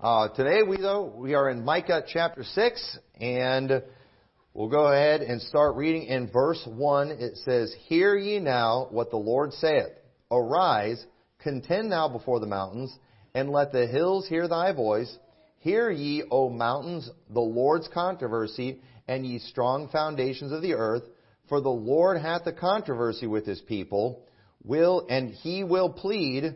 Uh, today we though we are in Micah chapter six, and we'll go ahead and start reading in verse one. It says, "Hear ye now what the Lord saith: Arise, contend now before the mountains, and let the hills hear thy voice. Hear ye, O mountains, the Lord's controversy, and ye strong foundations of the earth. For the Lord hath a controversy with his people, will and he will plead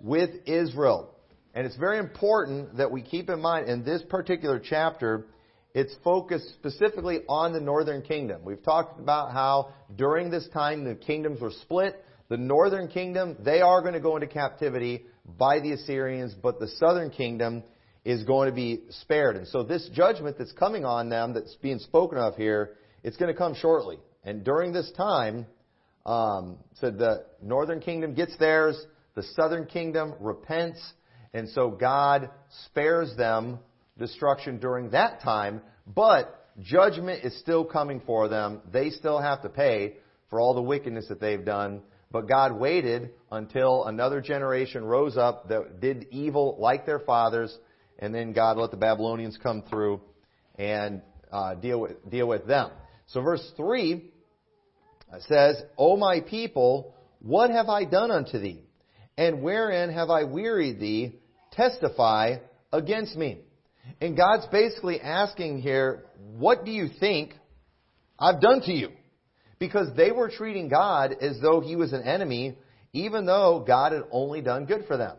with Israel." And it's very important that we keep in mind in this particular chapter, it's focused specifically on the northern kingdom. We've talked about how during this time the kingdoms were split. The northern kingdom, they are going to go into captivity by the Assyrians, but the southern kingdom is going to be spared. And so this judgment that's coming on them, that's being spoken of here, it's going to come shortly. And during this time, um, so the northern kingdom gets theirs, the southern kingdom repents, and so God spares them destruction during that time, but judgment is still coming for them. They still have to pay for all the wickedness that they've done. But God waited until another generation rose up that did evil like their fathers, and then God let the Babylonians come through and uh, deal with deal with them. So verse three says, "O my people, what have I done unto thee? And wherein have I wearied thee? Testify against me. And God's basically asking here, what do you think I've done to you? Because they were treating God as though he was an enemy, even though God had only done good for them.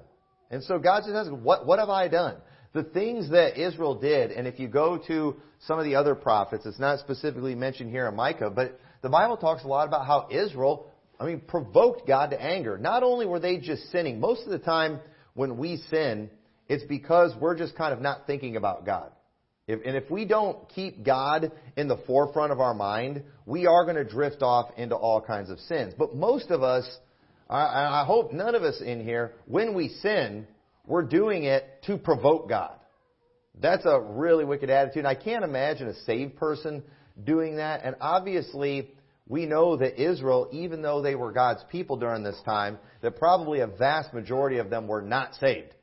And so God just asks, what, what have I done? The things that Israel did, and if you go to some of the other prophets, it's not specifically mentioned here in Micah, but the Bible talks a lot about how Israel, I mean, provoked God to anger. Not only were they just sinning, most of the time, when we sin, it's because we're just kind of not thinking about God. If, and if we don't keep God in the forefront of our mind, we are going to drift off into all kinds of sins. But most of us, I, I hope none of us in here, when we sin, we're doing it to provoke God. That's a really wicked attitude. I can't imagine a saved person doing that. And obviously, we know that Israel, even though they were God's people during this time, that probably a vast majority of them were not saved.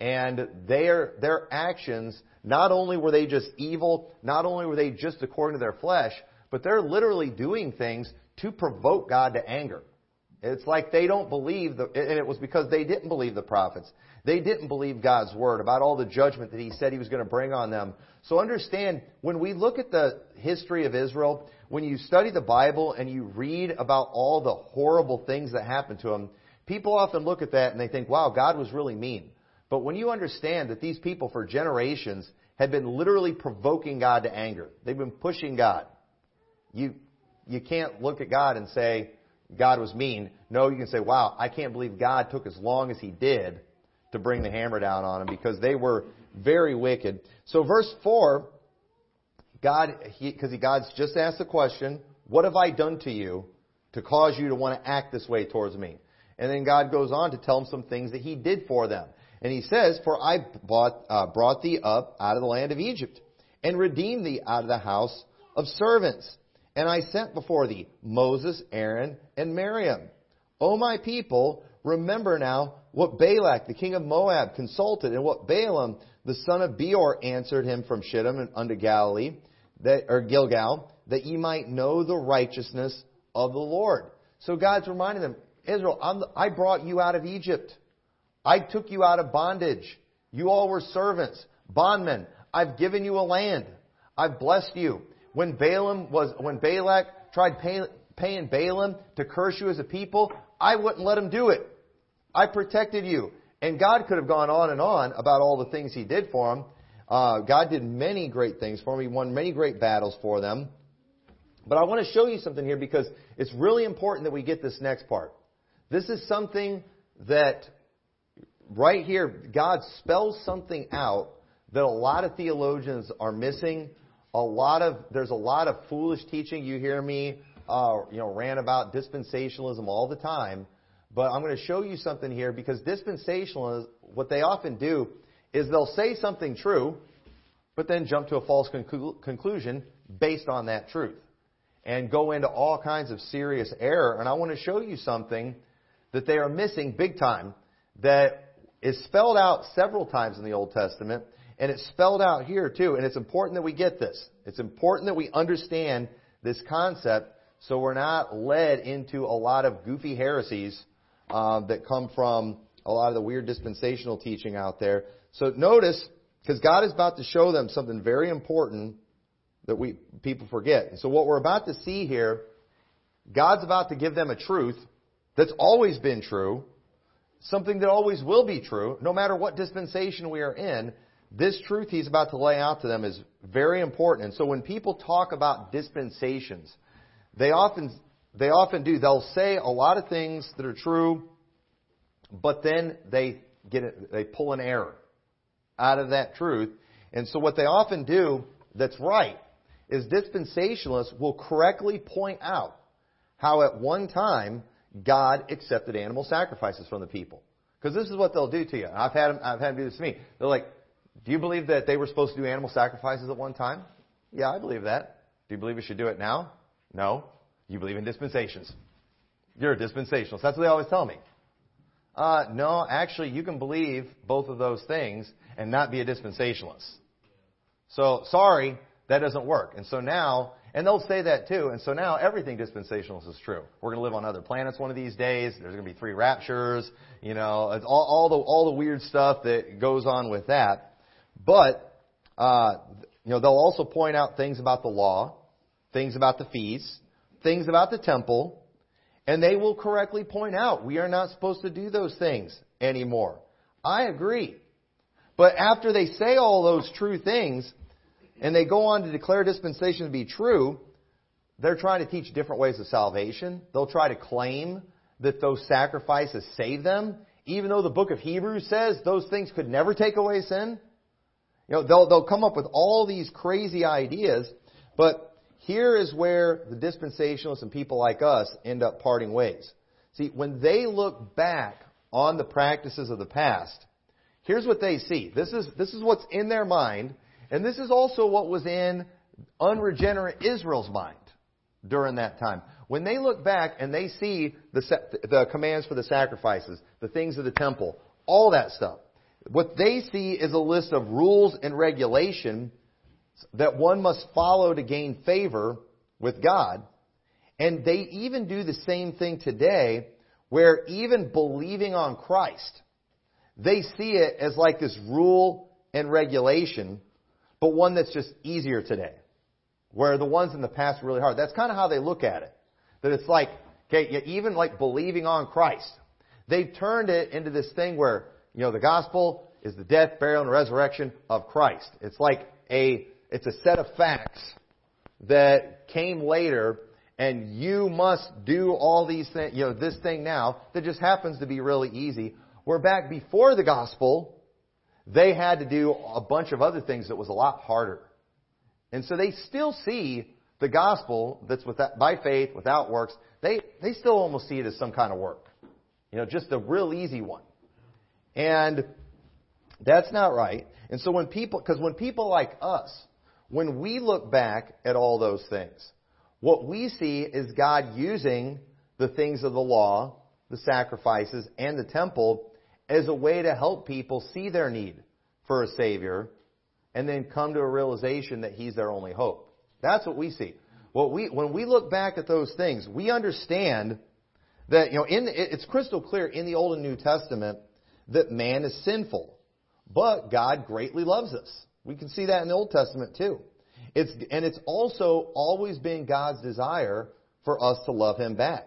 And their, their actions, not only were they just evil, not only were they just according to their flesh, but they're literally doing things to provoke God to anger. It's like they don't believe, the, and it was because they didn't believe the prophets. They didn't believe God's word about all the judgment that He said He was going to bring on them. So understand, when we look at the history of Israel, when you study the Bible and you read about all the horrible things that happened to them, people often look at that and they think, wow, God was really mean. But when you understand that these people for generations had been literally provoking God to anger, they've been pushing God. You, you can't look at God and say, God was mean. No, you can say, wow, I can't believe God took as long as He did to bring the hammer down on them because they were very wicked. So verse 4, God, because he, God's just asked the question, what have I done to you to cause you to want to act this way towards me? And then God goes on to tell them some things that He did for them. And He says, For I bought, uh, brought thee up out of the land of Egypt, and redeemed thee out of the house of servants. And I sent before thee Moses, Aaron, and Miriam. O my people, remember now what Balak, the king of Moab, consulted, and what Balaam, the son of Beor, answered him from Shittim and unto Galilee, that, or Gilgal, that ye might know the righteousness of the Lord. So God's reminding them, Israel, the, i brought you out of Egypt. I took you out of bondage. You all were servants, bondmen. I've given you a land. I've blessed you. When Balaam was, when Balak tried pay, paying Balaam to curse you as a people, I wouldn't let him do it. I protected you. And God could have gone on and on about all the things He did for him. Uh, God did many great things for him. He won many great battles for them. But I want to show you something here because it's really important that we get this next part. This is something that right here, God spells something out that a lot of theologians are missing. A lot of there's a lot of foolish teaching. You hear me, uh, you know, rant about dispensationalism all the time. But I'm going to show you something here because dispensationalists, what they often do is they'll say something true, but then jump to a false conclu- conclusion based on that truth and go into all kinds of serious error. And I want to show you something that they are missing big time that is spelled out several times in the Old Testament, and it's spelled out here too. And it's important that we get this. It's important that we understand this concept so we're not led into a lot of goofy heresies um, that come from a lot of the weird dispensational teaching out there. So notice, because God is about to show them something very important that we people forget. And so what we're about to see here, God's about to give them a truth that's always been true, something that always will be true, no matter what dispensation we are in. This truth he's about to lay out to them is very important. And so when people talk about dispensations, they often they often do. They'll say a lot of things that are true, but then they get it, they pull an error out of that truth. And so what they often do that's right is dispensationalists will correctly point out how at one time God accepted animal sacrifices from the people. Because this is what they'll do to you. I've had them, I've had them do this to me. They're like, do you believe that they were supposed to do animal sacrifices at one time? Yeah, I believe that. Do you believe we should do it now? No. You believe in dispensations. You're a dispensationalist. That's what they always tell me. Uh, no, actually, you can believe both of those things and not be a dispensationalist. So, sorry, that doesn't work. And so now, and they'll say that too, and so now everything dispensationalist is true. We're going to live on other planets one of these days. There's going to be three raptures, you know, all, all the all the weird stuff that goes on with that. But uh, you know, they'll also point out things about the law, things about the feasts, things about the temple, and they will correctly point out we are not supposed to do those things anymore. I agree. But after they say all those true things, and they go on to declare dispensation to be true, they're trying to teach different ways of salvation. They'll try to claim that those sacrifices save them, even though the book of Hebrews says those things could never take away sin. You know, they'll, they'll come up with all these crazy ideas, but here is where the dispensationalists and people like us end up parting ways. See, when they look back on the practices of the past, here's what they see. This is, this is what's in their mind, and this is also what was in unregenerate Israel's mind during that time. When they look back and they see the, the commands for the sacrifices, the things of the temple, all that stuff, what they see is a list of rules and regulation that one must follow to gain favor with God. And they even do the same thing today, where even believing on Christ, they see it as like this rule and regulation, but one that's just easier today. Where the ones in the past are really hard. That's kind of how they look at it. That it's like, okay, even like believing on Christ. They've turned it into this thing where, you know, the gospel is the death, burial, and resurrection of Christ. It's like a it's a set of facts that came later and you must do all these things, you know, this thing now that just happens to be really easy. Where back before the gospel, they had to do a bunch of other things that was a lot harder. And so they still see the gospel that's without, by faith, without works, they, they still almost see it as some kind of work. You know, just a real easy one. And that's not right. And so when people, because when people like us when we look back at all those things, what we see is God using the things of the law, the sacrifices, and the temple as a way to help people see their need for a Savior and then come to a realization that He's their only hope. That's what we see. What we, when we look back at those things, we understand that, you know, in, it's crystal clear in the Old and New Testament that man is sinful. But God greatly loves us. We can see that in the Old Testament too. It's, and it's also always been God's desire for us to love Him back.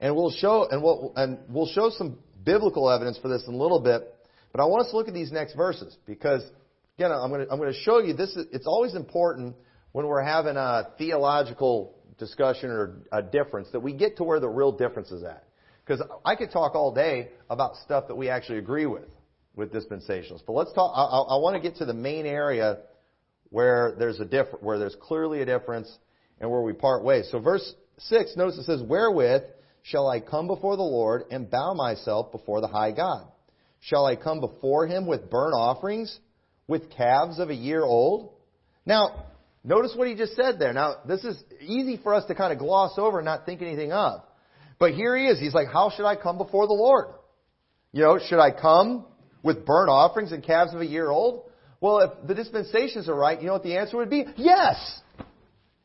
And we'll show, and we'll, and we'll show some biblical evidence for this in a little bit, but I want us to look at these next verses because, again, I'm going to, I'm going to show you this. Is, it's always important when we're having a theological discussion or a difference that we get to where the real difference is at. Because I could talk all day about stuff that we actually agree with with dispensationalists. But let's talk. I, I, want to get to the main area where there's a diff- where there's clearly a difference and where we part ways. So verse six, notice it says, "Wherewith shall I come before the Lord and bow myself before the high God? Shall I come before Him with burnt offerings, with calves of a year old?" Now, notice what he just said there. Now, this is easy for us to kind of gloss over and not think anything of. But here he is. He's like, "How should I come before the Lord?" You know, should I come with burnt offerings and calves of a year old? Well, if the dispensations are right, you know what the answer would be? Yes!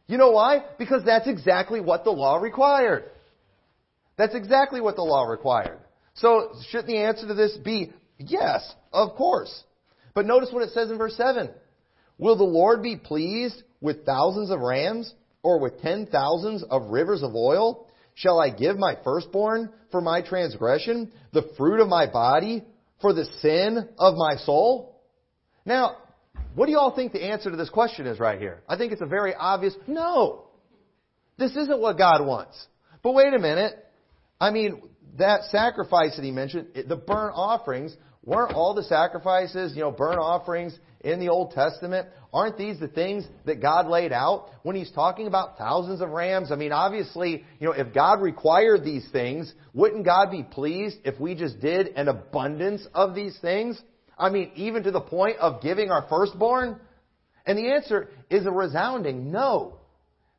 You know why? Because that's exactly what the law required. That's exactly what the law required. So, shouldn't the answer to this be yes, of course? But notice what it says in verse 7. Will the Lord be pleased with thousands of rams or with ten thousands of rivers of oil? Shall I give my firstborn for my transgression, the fruit of my body for the sin of my soul? Now, what do you all think the answer to this question is right here? I think it's a very obvious no. This isn't what God wants. But wait a minute. I mean, that sacrifice that he mentioned, the burnt offerings, weren't all the sacrifices, you know, burnt offerings in the Old Testament? Aren't these the things that God laid out when He's talking about thousands of rams? I mean, obviously, you know, if God required these things, wouldn't God be pleased if we just did an abundance of these things? I mean, even to the point of giving our firstborn? And the answer is a resounding no.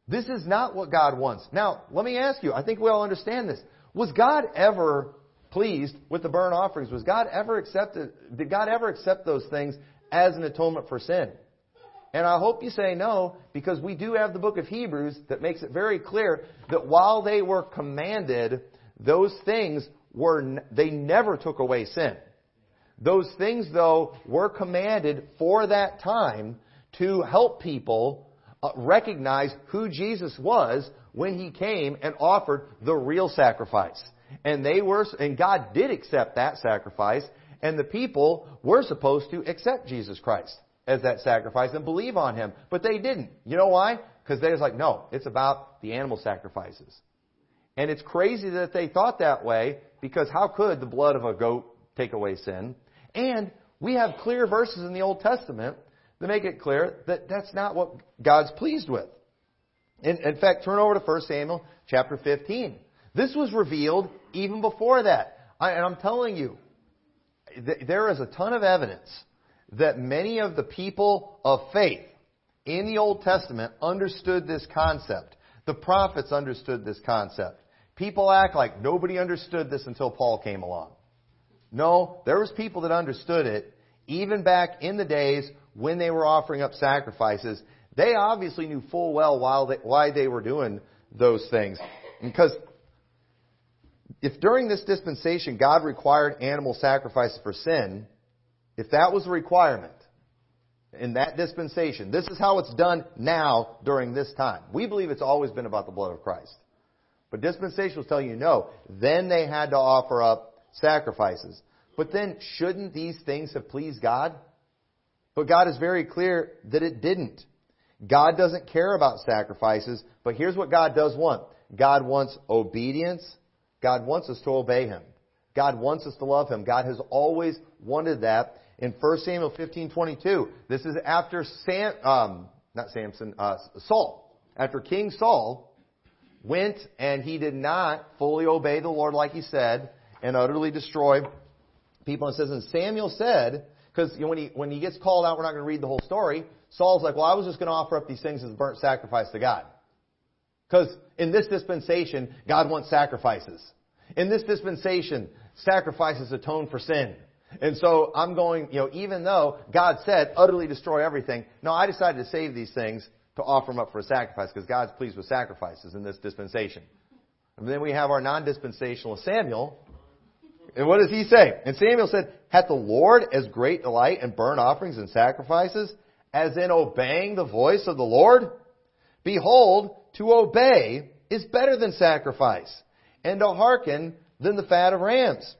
This is not what God wants. Now, let me ask you, I think we all understand this. Was God ever pleased with the burnt offerings? Was God ever accepted, did God ever accept those things as an atonement for sin? And I hope you say no, because we do have the book of Hebrews that makes it very clear that while they were commanded, those things were, they never took away sin. Those things, though, were commanded for that time to help people uh, recognize who Jesus was when he came and offered the real sacrifice. And they were, and God did accept that sacrifice, and the people were supposed to accept Jesus Christ as that sacrifice and believe on him. But they didn't. You know why? Because they was like, no, it's about the animal sacrifices. And it's crazy that they thought that way because how could the blood of a goat take away sin? And we have clear verses in the Old Testament that make it clear that that's not what God's pleased with. In, in fact, turn over to 1 Samuel chapter 15. This was revealed even before that. I, and I'm telling you, th- there is a ton of evidence that many of the people of faith in the Old Testament understood this concept. The prophets understood this concept. People act like nobody understood this until Paul came along. No, there was people that understood it even back in the days when they were offering up sacrifices. They obviously knew full well they, why they were doing those things. Because if during this dispensation God required animal sacrifices for sin, if that was a requirement in that dispensation, this is how it's done now during this time. We believe it's always been about the blood of Christ. But dispensationals tell you no. Then they had to offer up sacrifices. But then shouldn't these things have pleased God? But God is very clear that it didn't. God doesn't care about sacrifices, but here's what God does want. God wants obedience. God wants us to obey Him. God wants us to love Him. God has always wanted that. In 1 Samuel 15:22, this is after Sam, um, not Samson, uh, Saul. After King Saul went and he did not fully obey the Lord like he said and utterly destroy people. And says, and Samuel said, because you know, when he when he gets called out, we're not going to read the whole story. Saul's like, well, I was just going to offer up these things as a burnt sacrifice to God. Because in this dispensation, God wants sacrifices. In this dispensation, sacrifices atone for sin. And so I'm going, you know, even though God said utterly destroy everything, no, I decided to save these things to offer them up for a sacrifice because God's pleased with sacrifices in this dispensation. And then we have our non-dispensational Samuel. And what does he say? And Samuel said, Hath the Lord as great delight in burnt offerings and sacrifices as in obeying the voice of the Lord? Behold, to obey is better than sacrifice, and to hearken than the fat of rams.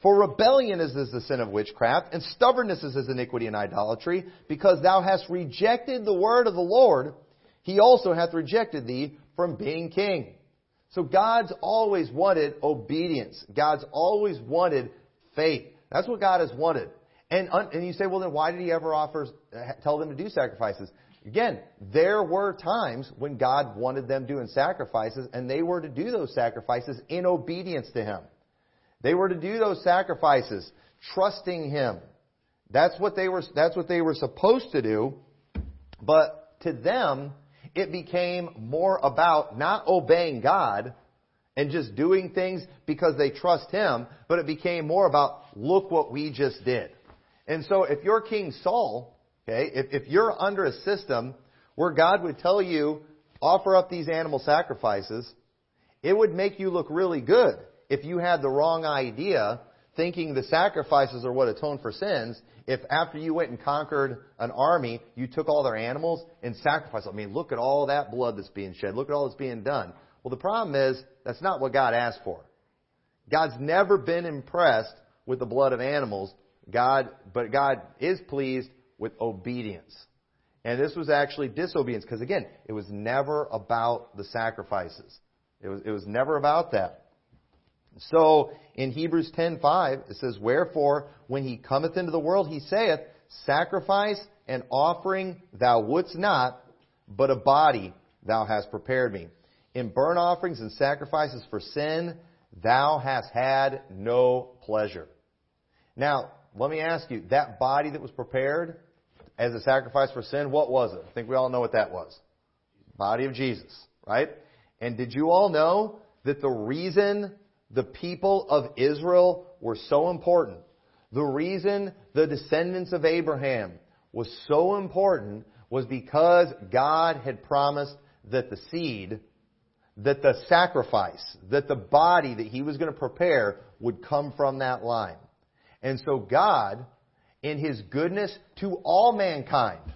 For rebellion is as the sin of witchcraft, and stubbornness is as iniquity and idolatry, because thou hast rejected the word of the Lord, he also hath rejected thee from being king. So God's always wanted obedience. God's always wanted faith. That's what God has wanted. And, and you say, well, then why did he ever offer, uh, tell them to do sacrifices? Again, there were times when God wanted them doing sacrifices, and they were to do those sacrifices in obedience to Him. They were to do those sacrifices trusting Him. That's what they were, that's what they were supposed to do. But to them, it became more about not obeying God and just doing things because they trust Him, but it became more about, look what we just did. And so if you're King Saul, okay, if, if you're under a system where God would tell you, offer up these animal sacrifices, it would make you look really good if you had the wrong idea thinking the sacrifices are what atone for sins, if after you went and conquered an army, you took all their animals and sacrificed. I mean, look at all that blood that's being shed. Look at all that's being done. Well, the problem is that's not what God asked for. God's never been impressed with the blood of animals. God, but God is pleased with obedience. And this was actually disobedience because again, it was never about the sacrifices. It was, it was never about that. So in Hebrews 10:5 it says, "Wherefore when he cometh into the world he saith, sacrifice and offering thou wouldst not, but a body thou hast prepared me. In burnt offerings and sacrifices for sin thou hast had no pleasure." Now, let me ask you, that body that was prepared as a sacrifice for sin, what was it? I think we all know what that was. Body of Jesus, right? And did you all know that the reason the people of Israel were so important, the reason the descendants of Abraham was so important was because God had promised that the seed, that the sacrifice, that the body that he was going to prepare would come from that line. And so God, in his goodness to all mankind,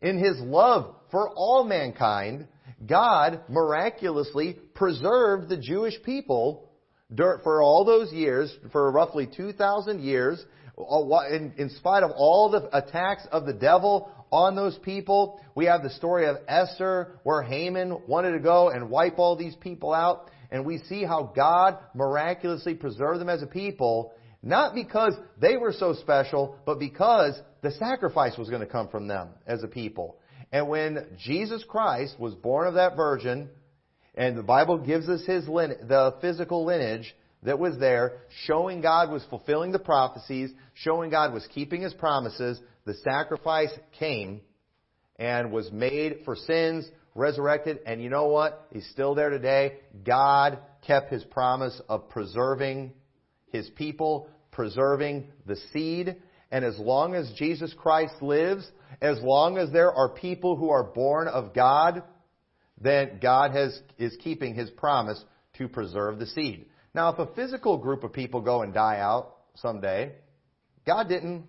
in his love for all mankind, God miraculously preserved the Jewish people for all those years, for roughly 2,000 years, in spite of all the attacks of the devil on those people. We have the story of Esther where Haman wanted to go and wipe all these people out. And we see how God miraculously preserved them as a people, not because they were so special, but because the sacrifice was going to come from them as a people. And when Jesus Christ was born of that virgin, and the Bible gives us his the physical lineage that was there, showing God was fulfilling the prophecies, showing God was keeping his promises. The sacrifice came and was made for sins, resurrected, and you know what? He's still there today. God kept his promise of preserving his people, preserving the seed, and as long as Jesus Christ lives, as long as there are people who are born of God, then God has, is keeping His promise to preserve the seed. Now, if a physical group of people go and die out someday, God didn't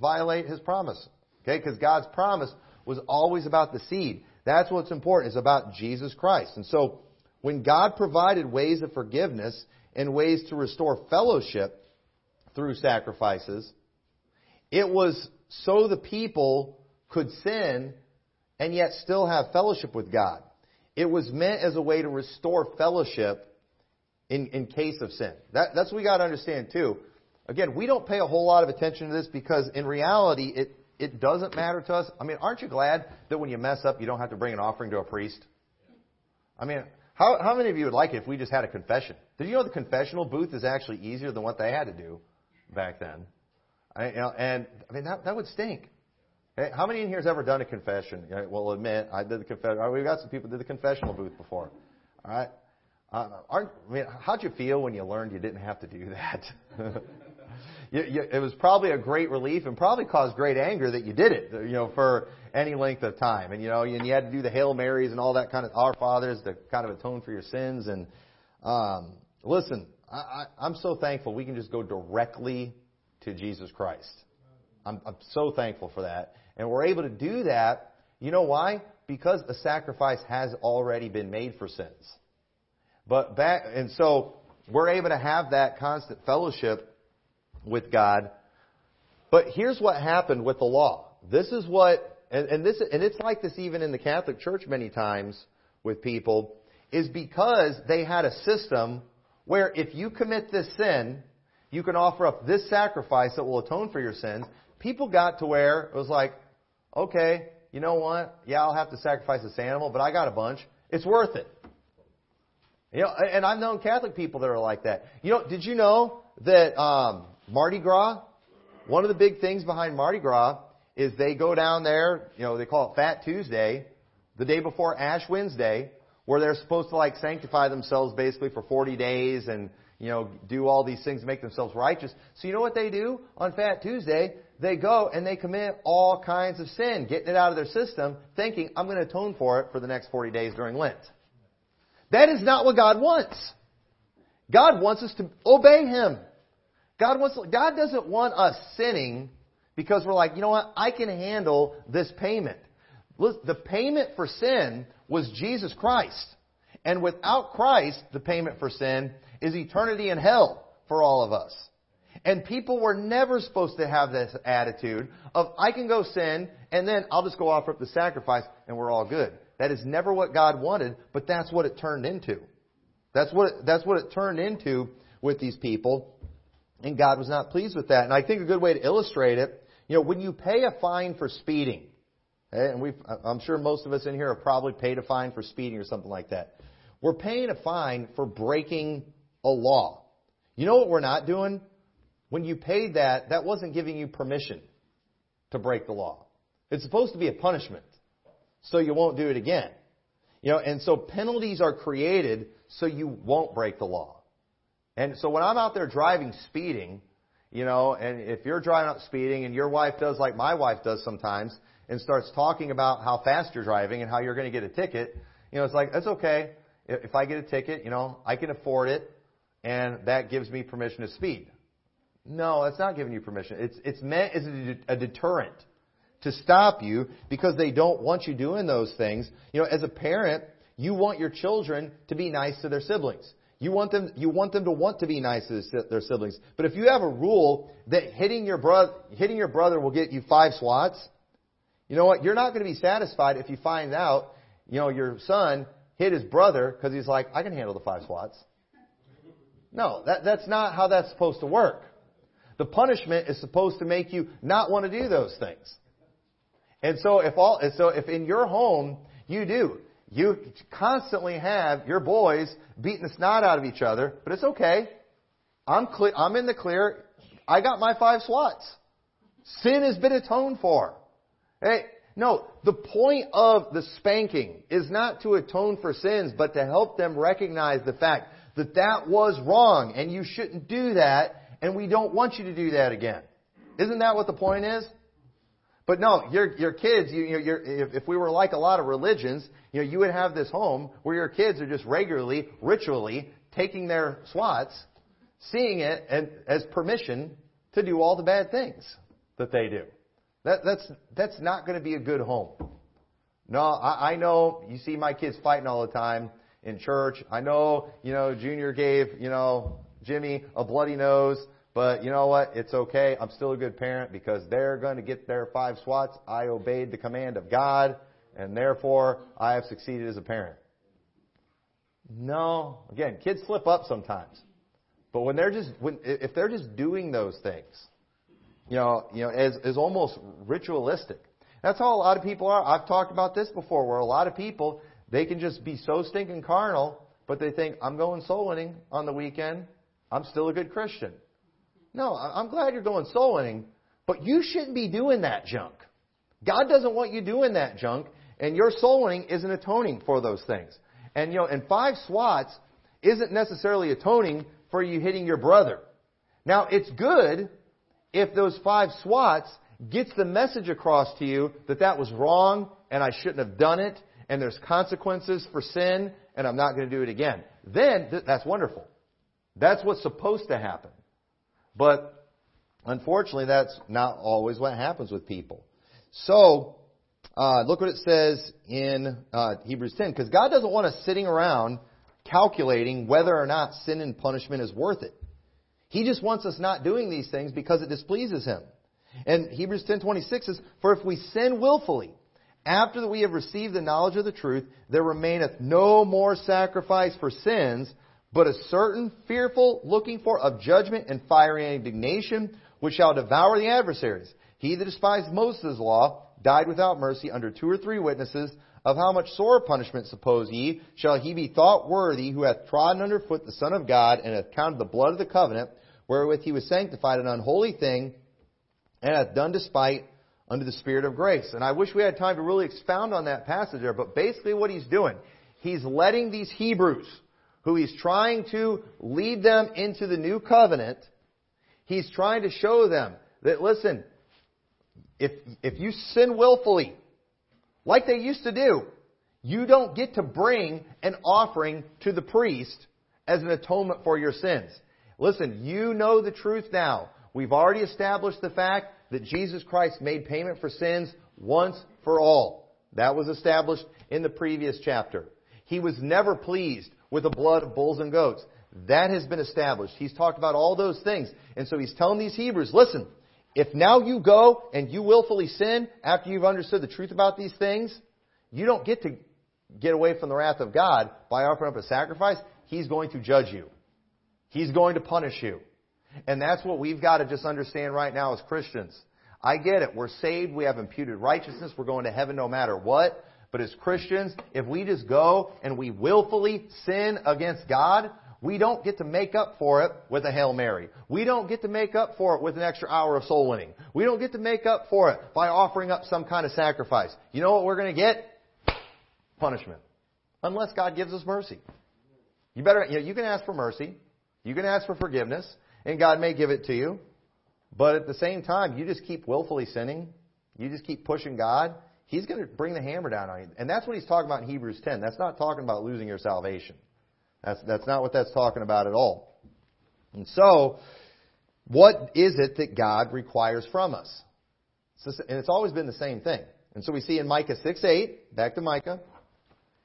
violate His promise. Okay? Because God's promise was always about the seed. That's what's important. It's about Jesus Christ. And so, when God provided ways of forgiveness and ways to restore fellowship through sacrifices, it was so the people could sin and yet still have fellowship with God. It was meant as a way to restore fellowship in, in case of sin. That, that's what we got to understand too. Again, we don't pay a whole lot of attention to this because in reality, it, it doesn't matter to us. I mean, aren't you glad that when you mess up, you don't have to bring an offering to a priest? I mean, how, how many of you would like it if we just had a confession? Did you know the confessional booth is actually easier than what they had to do back then? I, you know, and I mean, that, that would stink. Okay? How many in here has ever done a confession? Well, admit I did the confession. We've got some people did the confessional booth before. All right. Uh, aren't, I mean, how'd you feel when you learned you didn't have to do that? you, you, it was probably a great relief and probably caused great anger that you did it, you know, for any length of time. And you know, and you had to do the Hail Marys and all that kind of Our Fathers to kind of atone for your sins. And um, listen, I, I'm so thankful we can just go directly to Jesus Christ. I'm, I'm so thankful for that. And we're able to do that, you know why? Because a sacrifice has already been made for sins. But back, and so we're able to have that constant fellowship with God. But here's what happened with the law. This is what, and, and this, and it's like this even in the Catholic Church many times with people, is because they had a system where if you commit this sin, you can offer up this sacrifice that will atone for your sins. People got to where it was like, okay, you know what? Yeah, I'll have to sacrifice this animal, but I got a bunch. It's worth it. You know, and I've known Catholic people that are like that. You know, did you know that um, Mardi Gras? One of the big things behind Mardi Gras is they go down there. You know, they call it Fat Tuesday, the day before Ash Wednesday, where they're supposed to like sanctify themselves basically for 40 days and you know do all these things to make themselves righteous. So you know what they do on Fat Tuesday? they go and they commit all kinds of sin, getting it out of their system, thinking, I'm going to atone for it for the next 40 days during Lent. That is not what God wants. God wants us to obey Him. God wants, God doesn't want us sinning because we're like, you know what, I can handle this payment. The payment for sin was Jesus Christ. And without Christ, the payment for sin is eternity in hell for all of us. And people were never supposed to have this attitude of, I can go sin, and then I'll just go offer up the sacrifice, and we're all good. That is never what God wanted, but that's what it turned into. That's what, it, that's what it turned into with these people, and God was not pleased with that. And I think a good way to illustrate it, you know, when you pay a fine for speeding, Eh, and we I'm sure most of us in here have probably paid a fine for speeding or something like that. We're paying a fine for breaking a law. You know what we're not doing? When you paid that, that wasn't giving you permission to break the law. It's supposed to be a punishment, so you won't do it again. You know, and so penalties are created so you won't break the law. And so when I'm out there driving speeding, you know, and if you're driving out speeding and your wife does like my wife does sometimes and starts talking about how fast you're driving and how you're going to get a ticket, you know, it's like, that's okay. If I get a ticket, you know, I can afford it and that gives me permission to speed. No, that's not giving you permission. It's, it's meant as a, deterrent to stop you because they don't want you doing those things. You know, as a parent, you want your children to be nice to their siblings. You want them, you want them to want to be nice to their siblings. But if you have a rule that hitting your brother, hitting your brother will get you five swats, you know what? You're not going to be satisfied if you find out, you know, your son hit his brother because he's like, I can handle the five swats. No, that, that's not how that's supposed to work. The punishment is supposed to make you not want to do those things. And so if all, so if in your home you do, you constantly have your boys beating the snot out of each other, but it's okay. I'm clear, I'm in the clear. I got my five swats. Sin has been atoned for. Hey, no, the point of the spanking is not to atone for sins, but to help them recognize the fact that that was wrong and you shouldn't do that and we don't want you to do that again. Isn't that what the point is? But no, your your kids. You, you if, if we were like a lot of religions, you know, you would have this home where your kids are just regularly, ritually taking their swats, seeing it and, as permission to do all the bad things that they do. That, that's that's not going to be a good home. No, I, I know you see my kids fighting all the time in church. I know, you know, Junior gave, you know, Jimmy a bloody nose, but you know what? It's okay. I'm still a good parent because they're going to get their five swats. I obeyed the command of God, and therefore I have succeeded as a parent. No, again, kids slip up sometimes. But when they're just when if they're just doing those things, you know, you know, as as almost ritualistic. That's how a lot of people are. I've talked about this before, where a lot of people they can just be so stinking carnal, but they think I'm going soul winning on the weekend. I'm still a good Christian. No, I'm glad you're going soul winning, but you shouldn't be doing that junk. God doesn't want you doing that junk, and your soul winning isn't atoning for those things. And you know, and five swats isn't necessarily atoning for you hitting your brother. Now, it's good if those five swats gets the message across to you that that was wrong and I shouldn't have done it and there's consequences for sin and I'm not going to do it again. Then th- that's wonderful. That's what's supposed to happen. But unfortunately, that's not always what happens with people. So, uh, look what it says in uh, Hebrews 10, because God doesn't want us sitting around calculating whether or not sin and punishment is worth it. He just wants us not doing these things because it displeases Him. And Hebrews 10:26 says, "For if we sin willfully, after that we have received the knowledge of the truth, there remaineth no more sacrifice for sins, but a certain fearful looking for of judgment and fiery indignation, which shall devour the adversaries. He that despised Moses' law died without mercy under two or three witnesses. Of how much sore punishment, suppose ye, shall he be thought worthy who hath trodden under foot the Son of God, and hath counted the blood of the covenant, wherewith he was sanctified, an unholy thing, and hath done despite unto the Spirit of grace. And I wish we had time to really expound on that passage there, but basically what he's doing, he's letting these Hebrews, who he's trying to lead them into the new covenant, he's trying to show them that, listen, if, if you sin willfully, like they used to do, you don't get to bring an offering to the priest as an atonement for your sins. Listen, you know the truth now. We've already established the fact that Jesus Christ made payment for sins once for all. That was established in the previous chapter. He was never pleased with the blood of bulls and goats. That has been established. He's talked about all those things. And so he's telling these Hebrews, listen, if now you go and you willfully sin after you've understood the truth about these things, you don't get to get away from the wrath of God by offering up a sacrifice. He's going to judge you. He's going to punish you. And that's what we've got to just understand right now as Christians. I get it. We're saved. We have imputed righteousness. We're going to heaven no matter what. But as Christians, if we just go and we willfully sin against God, we don't get to make up for it with a Hail Mary. We don't get to make up for it with an extra hour of soul winning. We don't get to make up for it by offering up some kind of sacrifice. You know what we're going to get? Punishment. Unless God gives us mercy. You better, you, know, you can ask for mercy. You can ask for forgiveness, and God may give it to you. But at the same time, you just keep willfully sinning. You just keep pushing God. He's going to bring the hammer down on you. And that's what he's talking about in Hebrews 10. That's not talking about losing your salvation. That's, that's not what that's talking about at all. And so, what is it that God requires from us? And it's always been the same thing. And so we see in Micah 6 8, back to Micah,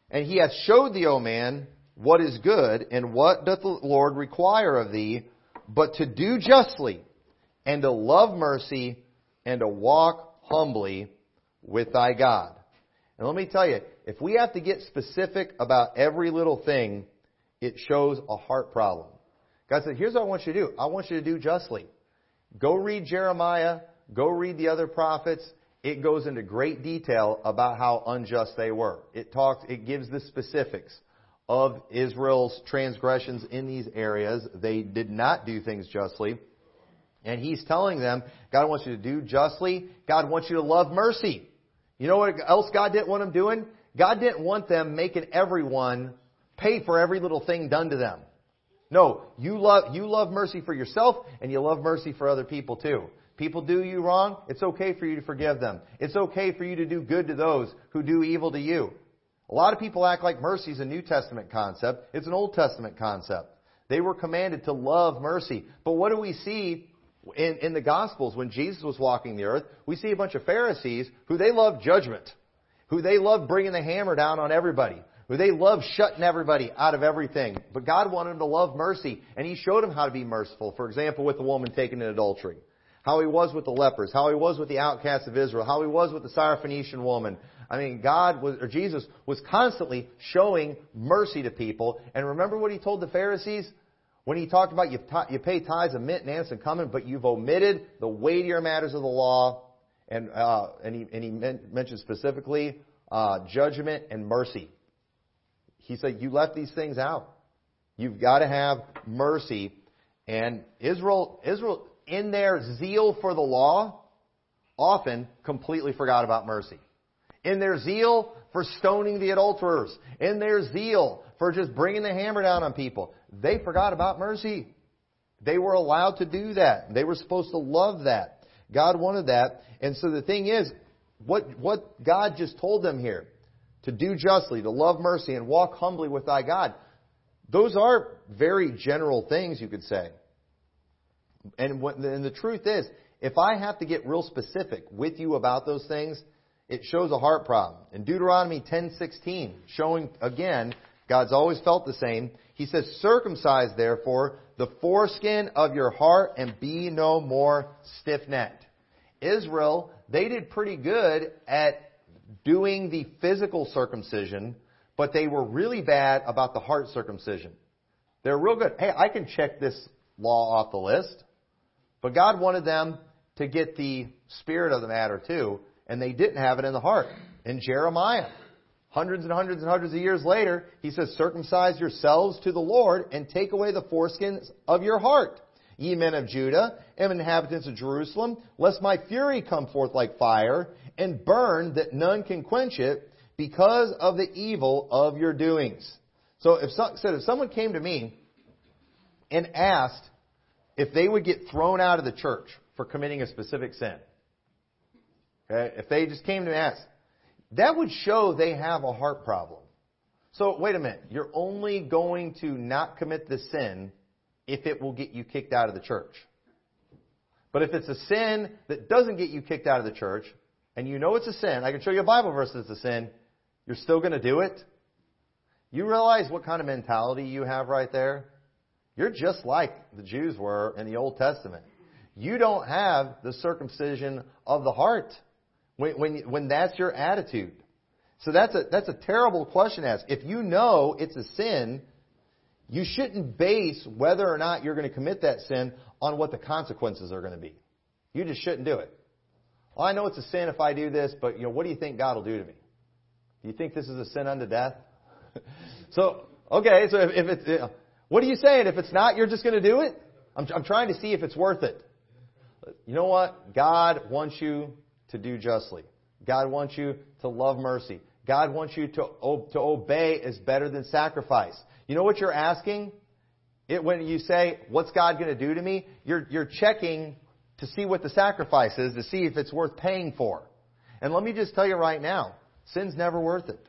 and he hath showed thee, O man, what is good, and what doth the Lord require of thee, but to do justly, and to love mercy, and to walk humbly with thy God. And let me tell you, if we have to get specific about every little thing, it shows a heart problem. God said, here's what I want you to do. I want you to do justly. Go read Jeremiah. Go read the other prophets. It goes into great detail about how unjust they were. It talks, it gives the specifics of Israel's transgressions in these areas. They did not do things justly. And he's telling them, God wants you to do justly. God wants you to love mercy. You know what else God didn't want them doing? God didn't want them making everyone pay for every little thing done to them. No, you love, you love mercy for yourself and you love mercy for other people too. People do you wrong, it's okay for you to forgive them. It's okay for you to do good to those who do evil to you. A lot of people act like mercy is a New Testament concept. It's an Old Testament concept. They were commanded to love mercy. But what do we see in, in the Gospels when Jesus was walking the earth? We see a bunch of Pharisees who they love judgment, who they love bringing the hammer down on everybody, they love shutting everybody out of everything. But God wanted them to love mercy, and He showed them how to be merciful. For example, with the woman taken in adultery how he was with the lepers, how he was with the outcasts of Israel, how he was with the Syrophoenician woman, I mean, God was, or Jesus was constantly showing mercy to people. And remember what he told the Pharisees? When he talked about you, you pay tithes of mint and anise and cumin, but you've omitted the weightier matters of the law, and, uh, and he, and he mentioned specifically uh, judgment and mercy. He said, you left these things out. You've got to have mercy. And Israel, Israel, in their zeal for the law, often completely forgot about mercy in their zeal for stoning the adulterers, in their zeal for just bringing the hammer down on people, they forgot about mercy. They were allowed to do that. They were supposed to love that. God wanted that. And so the thing is, what, what God just told them here, to do justly, to love mercy, and walk humbly with thy God, those are very general things, you could say. And, what, and the truth is, if I have to get real specific with you about those things, it shows a heart problem. In Deuteronomy 10:16, showing again God's always felt the same. He says, "Circumcise therefore the foreskin of your heart and be no more stiff-necked." Israel, they did pretty good at doing the physical circumcision, but they were really bad about the heart circumcision. They're real good. Hey, I can check this law off the list. But God wanted them to get the spirit of the matter too and they didn't have it in the heart. In Jeremiah, hundreds and hundreds and hundreds of years later, he says, Circumcise yourselves to the Lord and take away the foreskins of your heart. Ye men of Judah and inhabitants of Jerusalem, lest my fury come forth like fire and burn that none can quench it because of the evil of your doings. So if, so, said if someone came to me and asked if they would get thrown out of the church for committing a specific sin, Okay? If they just came to me and asked, that would show they have a heart problem. So wait a minute. You're only going to not commit the sin if it will get you kicked out of the church. But if it's a sin that doesn't get you kicked out of the church, and you know it's a sin, I can show you a Bible verse that's a sin, you're still going to do it? You realize what kind of mentality you have right there? You're just like the Jews were in the Old Testament. You don't have the circumcision of the heart when, when, when that's your attitude. So that's a, that's a terrible question to ask. If you know it's a sin, you shouldn't base whether or not you're going to commit that sin on what the consequences are going to be. You just shouldn't do it. Well, I know it's a sin if I do this, but you know, what do you think God will do to me? Do you think this is a sin unto death? so, okay, so if, if it's, you know, what are you saying? If it's not, you're just going to do it? I'm, I'm trying to see if it's worth it. You know what? God wants you to do justly. God wants you to love mercy. God wants you to, to obey is better than sacrifice. You know what you're asking? It, when you say, what's God going to do to me? You're, you're checking to see what the sacrifice is, to see if it's worth paying for. And let me just tell you right now, sin's never worth it.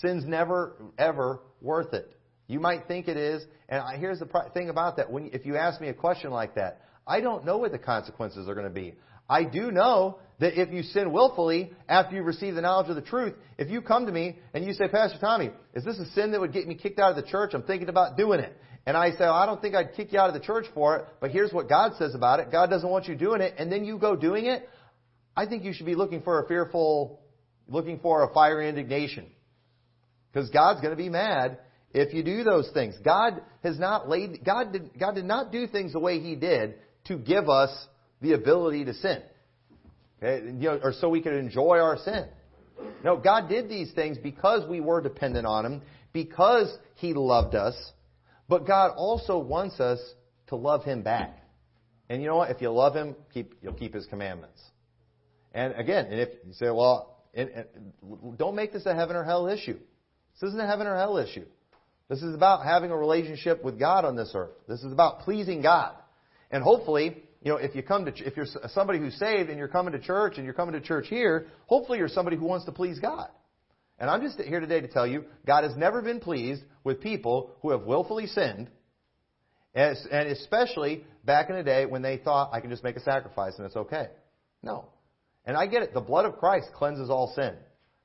Sin's never, ever worth it. You might think it is, and I, here's the thing about that. When, if you ask me a question like that, I don't know what the consequences are going to be. I do know that if you sin willfully after you receive the knowledge of the truth, if you come to me and you say, Pastor Tommy, is this a sin that would get me kicked out of the church? I'm thinking about doing it. And I say, well, I don't think I'd kick you out of the church for it, but here's what God says about it. God doesn't want you doing it, and then you go doing it. I think you should be looking for a fearful, looking for a fiery indignation. Because God's going to be mad if you do those things. God has not laid, God did, God did not do things the way He did to give us the ability to sin. Okay? You know, or so we could enjoy our sin. No, God did these things because we were dependent on Him, because He loved us, but God also wants us to love Him back. And you know what? If you love Him, keep, you'll keep His commandments. And again, and if you say, well, and, and, don't make this a heaven or hell issue. This isn't a heaven or hell issue. This is about having a relationship with God on this earth. This is about pleasing God. And hopefully, you know, if you come to, if you're somebody who's saved and you're coming to church and you're coming to church here, hopefully you're somebody who wants to please God. And I'm just here today to tell you, God has never been pleased with people who have willfully sinned, and especially back in the day when they thought, I can just make a sacrifice and it's okay. No. And I get it. The blood of Christ cleanses all sin.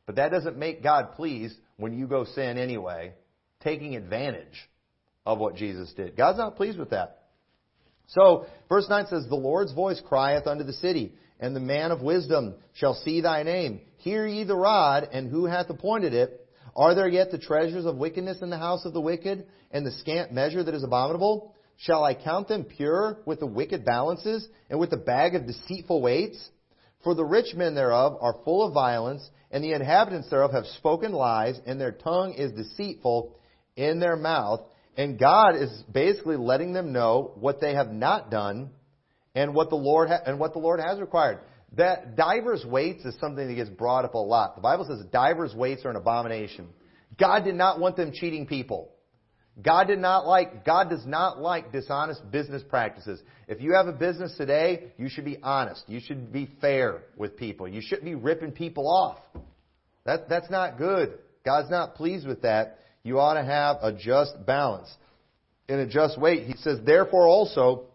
But that doesn't make God pleased when you go sin anyway, taking advantage of what Jesus did. God's not pleased with that. So, verse 9 says, The Lord's voice crieth unto the city, and the man of wisdom shall see thy name. Hear ye the rod, and who hath appointed it? Are there yet the treasures of wickedness in the house of the wicked, and the scant measure that is abominable? Shall I count them pure with the wicked balances, and with the bag of deceitful weights? For the rich men thereof are full of violence, and the inhabitants thereof have spoken lies, and their tongue is deceitful in their mouth. And God is basically letting them know what they have not done and what the Lord ha- and what the Lord has required. That divers weights is something that gets brought up a lot. The Bible says divers weights are an abomination. God did not want them cheating people. God did not like God does not like dishonest business practices. If you have a business today, you should be honest. You should be fair with people. You shouldn't be ripping people off. That that's not good. God's not pleased with that you ought to have a just balance in a just weight. He says, Therefore also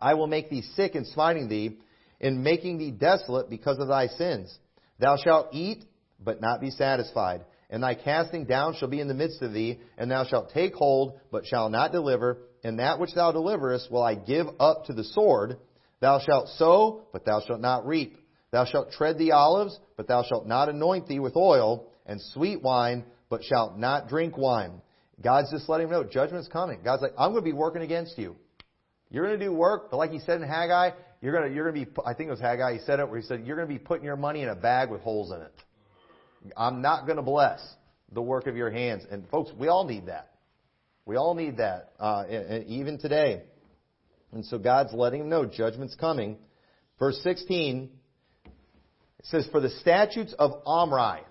I will make thee sick in smiting thee, in making thee desolate because of thy sins. Thou shalt eat, but not be satisfied. And thy casting down shall be in the midst of thee, and thou shalt take hold, but shalt not deliver. And that which thou deliverest will I give up to the sword. Thou shalt sow, but thou shalt not reap. Thou shalt tread the olives, but thou shalt not anoint thee with oil, and sweet wine, but shalt not drink wine. God's just letting him know judgment's coming. God's like, I'm going to be working against you. You're going to do work, but like he said in Haggai, you're going to, you're going to be, I think it was Haggai, he said it where he said, you're going to be putting your money in a bag with holes in it. I'm not going to bless the work of your hands. And folks, we all need that. We all need that, uh, even today. And so God's letting him know judgment's coming. Verse 16, it says, For the statutes of Omri,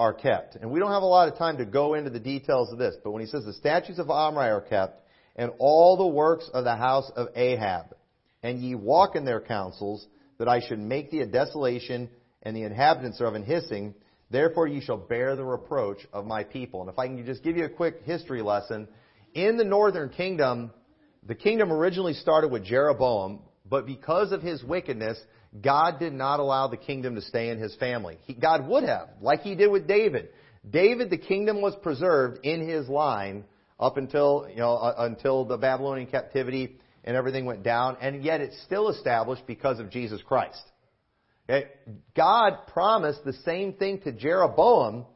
are kept. And we don't have a lot of time to go into the details of this, but when he says the statutes of Omri are kept, and all the works of the house of Ahab, and ye walk in their counsels, that I should make thee a desolation and the inhabitants thereof in hissing. Therefore ye shall bear the reproach of my people. And if I can just give you a quick history lesson, in the northern kingdom, the kingdom originally started with Jeroboam, but because of his wickedness, God did not allow the kingdom to stay in his family. He, God would have, like he did with David. David, the kingdom was preserved in his line up until, you know, uh, until the Babylonian captivity and everything went down, and yet it's still established because of Jesus Christ. Okay? God promised the same thing to Jeroboam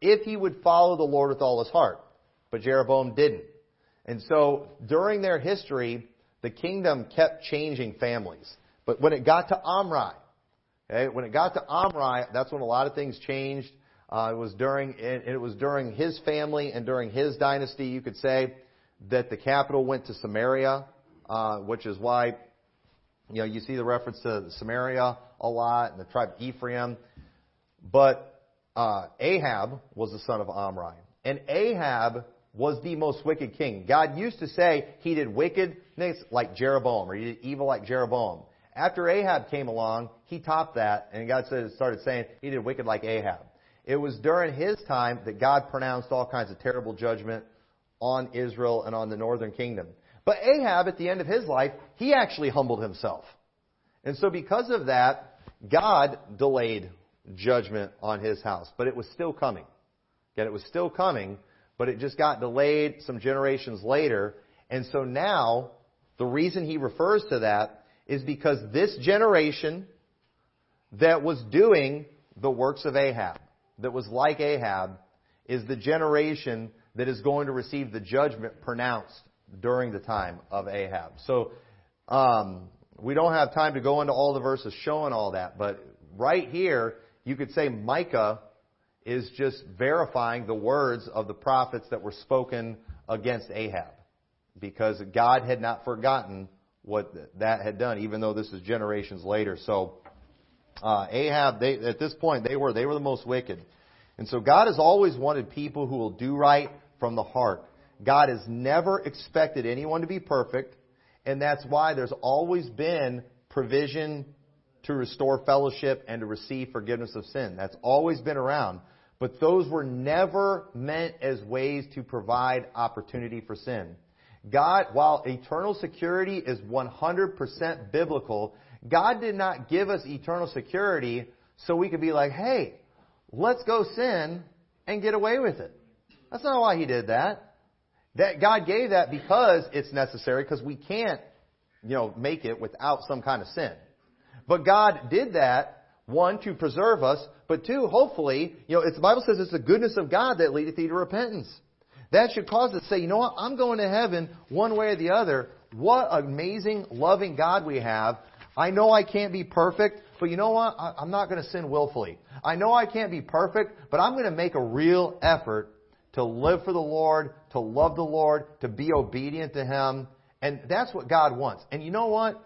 if he would follow the Lord with all his heart. But Jeroboam didn't. And so during their history, the kingdom kept changing families. But when it got to Omri, okay, when it got to Omri, that's when a lot of things changed. Uh, it was during it, it was during his family and during his dynasty, you could say, that the capital went to Samaria, uh, which is why you know you see the reference to Samaria a lot and the tribe Ephraim. But uh, Ahab was the son of Omri, and Ahab was the most wicked king. God used to say he did wickedness like Jeroboam, or he did evil like Jeroboam. After Ahab came along, he topped that, and God started saying he did wicked like Ahab. It was during his time that God pronounced all kinds of terrible judgment on Israel and on the northern kingdom. But Ahab, at the end of his life, he actually humbled himself. And so because of that, God delayed judgment on his house. But it was still coming. Again, it was still coming, but it just got delayed some generations later. And so now, the reason he refers to that is because this generation that was doing the works of Ahab, that was like Ahab, is the generation that is going to receive the judgment pronounced during the time of Ahab. So, um, we don't have time to go into all the verses showing all that, but right here, you could say Micah is just verifying the words of the prophets that were spoken against Ahab. Because God had not forgotten what that had done, even though this is generations later. So uh, Ahab, they, at this point, they were they were the most wicked, and so God has always wanted people who will do right from the heart. God has never expected anyone to be perfect, and that's why there's always been provision to restore fellowship and to receive forgiveness of sin. That's always been around. But those were never meant as ways to provide opportunity for sin. God, while eternal security is 100% biblical, God did not give us eternal security so we could be like, hey, let's go sin and get away with it. That's not why He did that. That God gave that because it's necessary, because we can't, you know, make it without some kind of sin. But God did that, one, to preserve us, but two, hopefully, you know, it's, the Bible says it's the goodness of God that leadeth thee to repentance. That should cause us to say, you know what, I'm going to heaven one way or the other. What amazing, loving God we have. I know I can't be perfect, but you know what? I'm not going to sin willfully. I know I can't be perfect, but I'm going to make a real effort to live for the Lord, to love the Lord, to be obedient to Him. And that's what God wants. And you know what?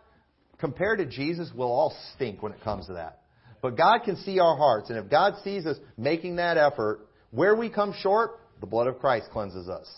Compared to Jesus, we'll all stink when it comes to that. But God can see our hearts. And if God sees us making that effort, where we come short, the blood of Christ cleanses us.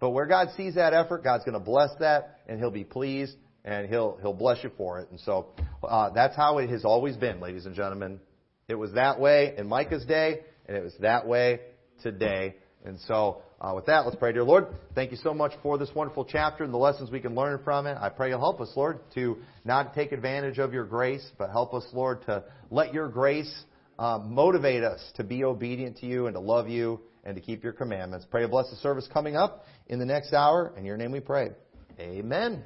But where God sees that effort, God's going to bless that, and He'll be pleased, and He'll He'll bless you for it. And so uh, that's how it has always been, ladies and gentlemen. It was that way in Micah's day, and it was that way today. And so, uh, with that, let's pray, dear Lord. Thank you so much for this wonderful chapter and the lessons we can learn from it. I pray you'll help us, Lord, to not take advantage of your grace, but help us, Lord, to let your grace uh, motivate us to be obedient to you and to love you and to keep your commandments. Pray a blessed service coming up in the next hour. In your name we pray. Amen.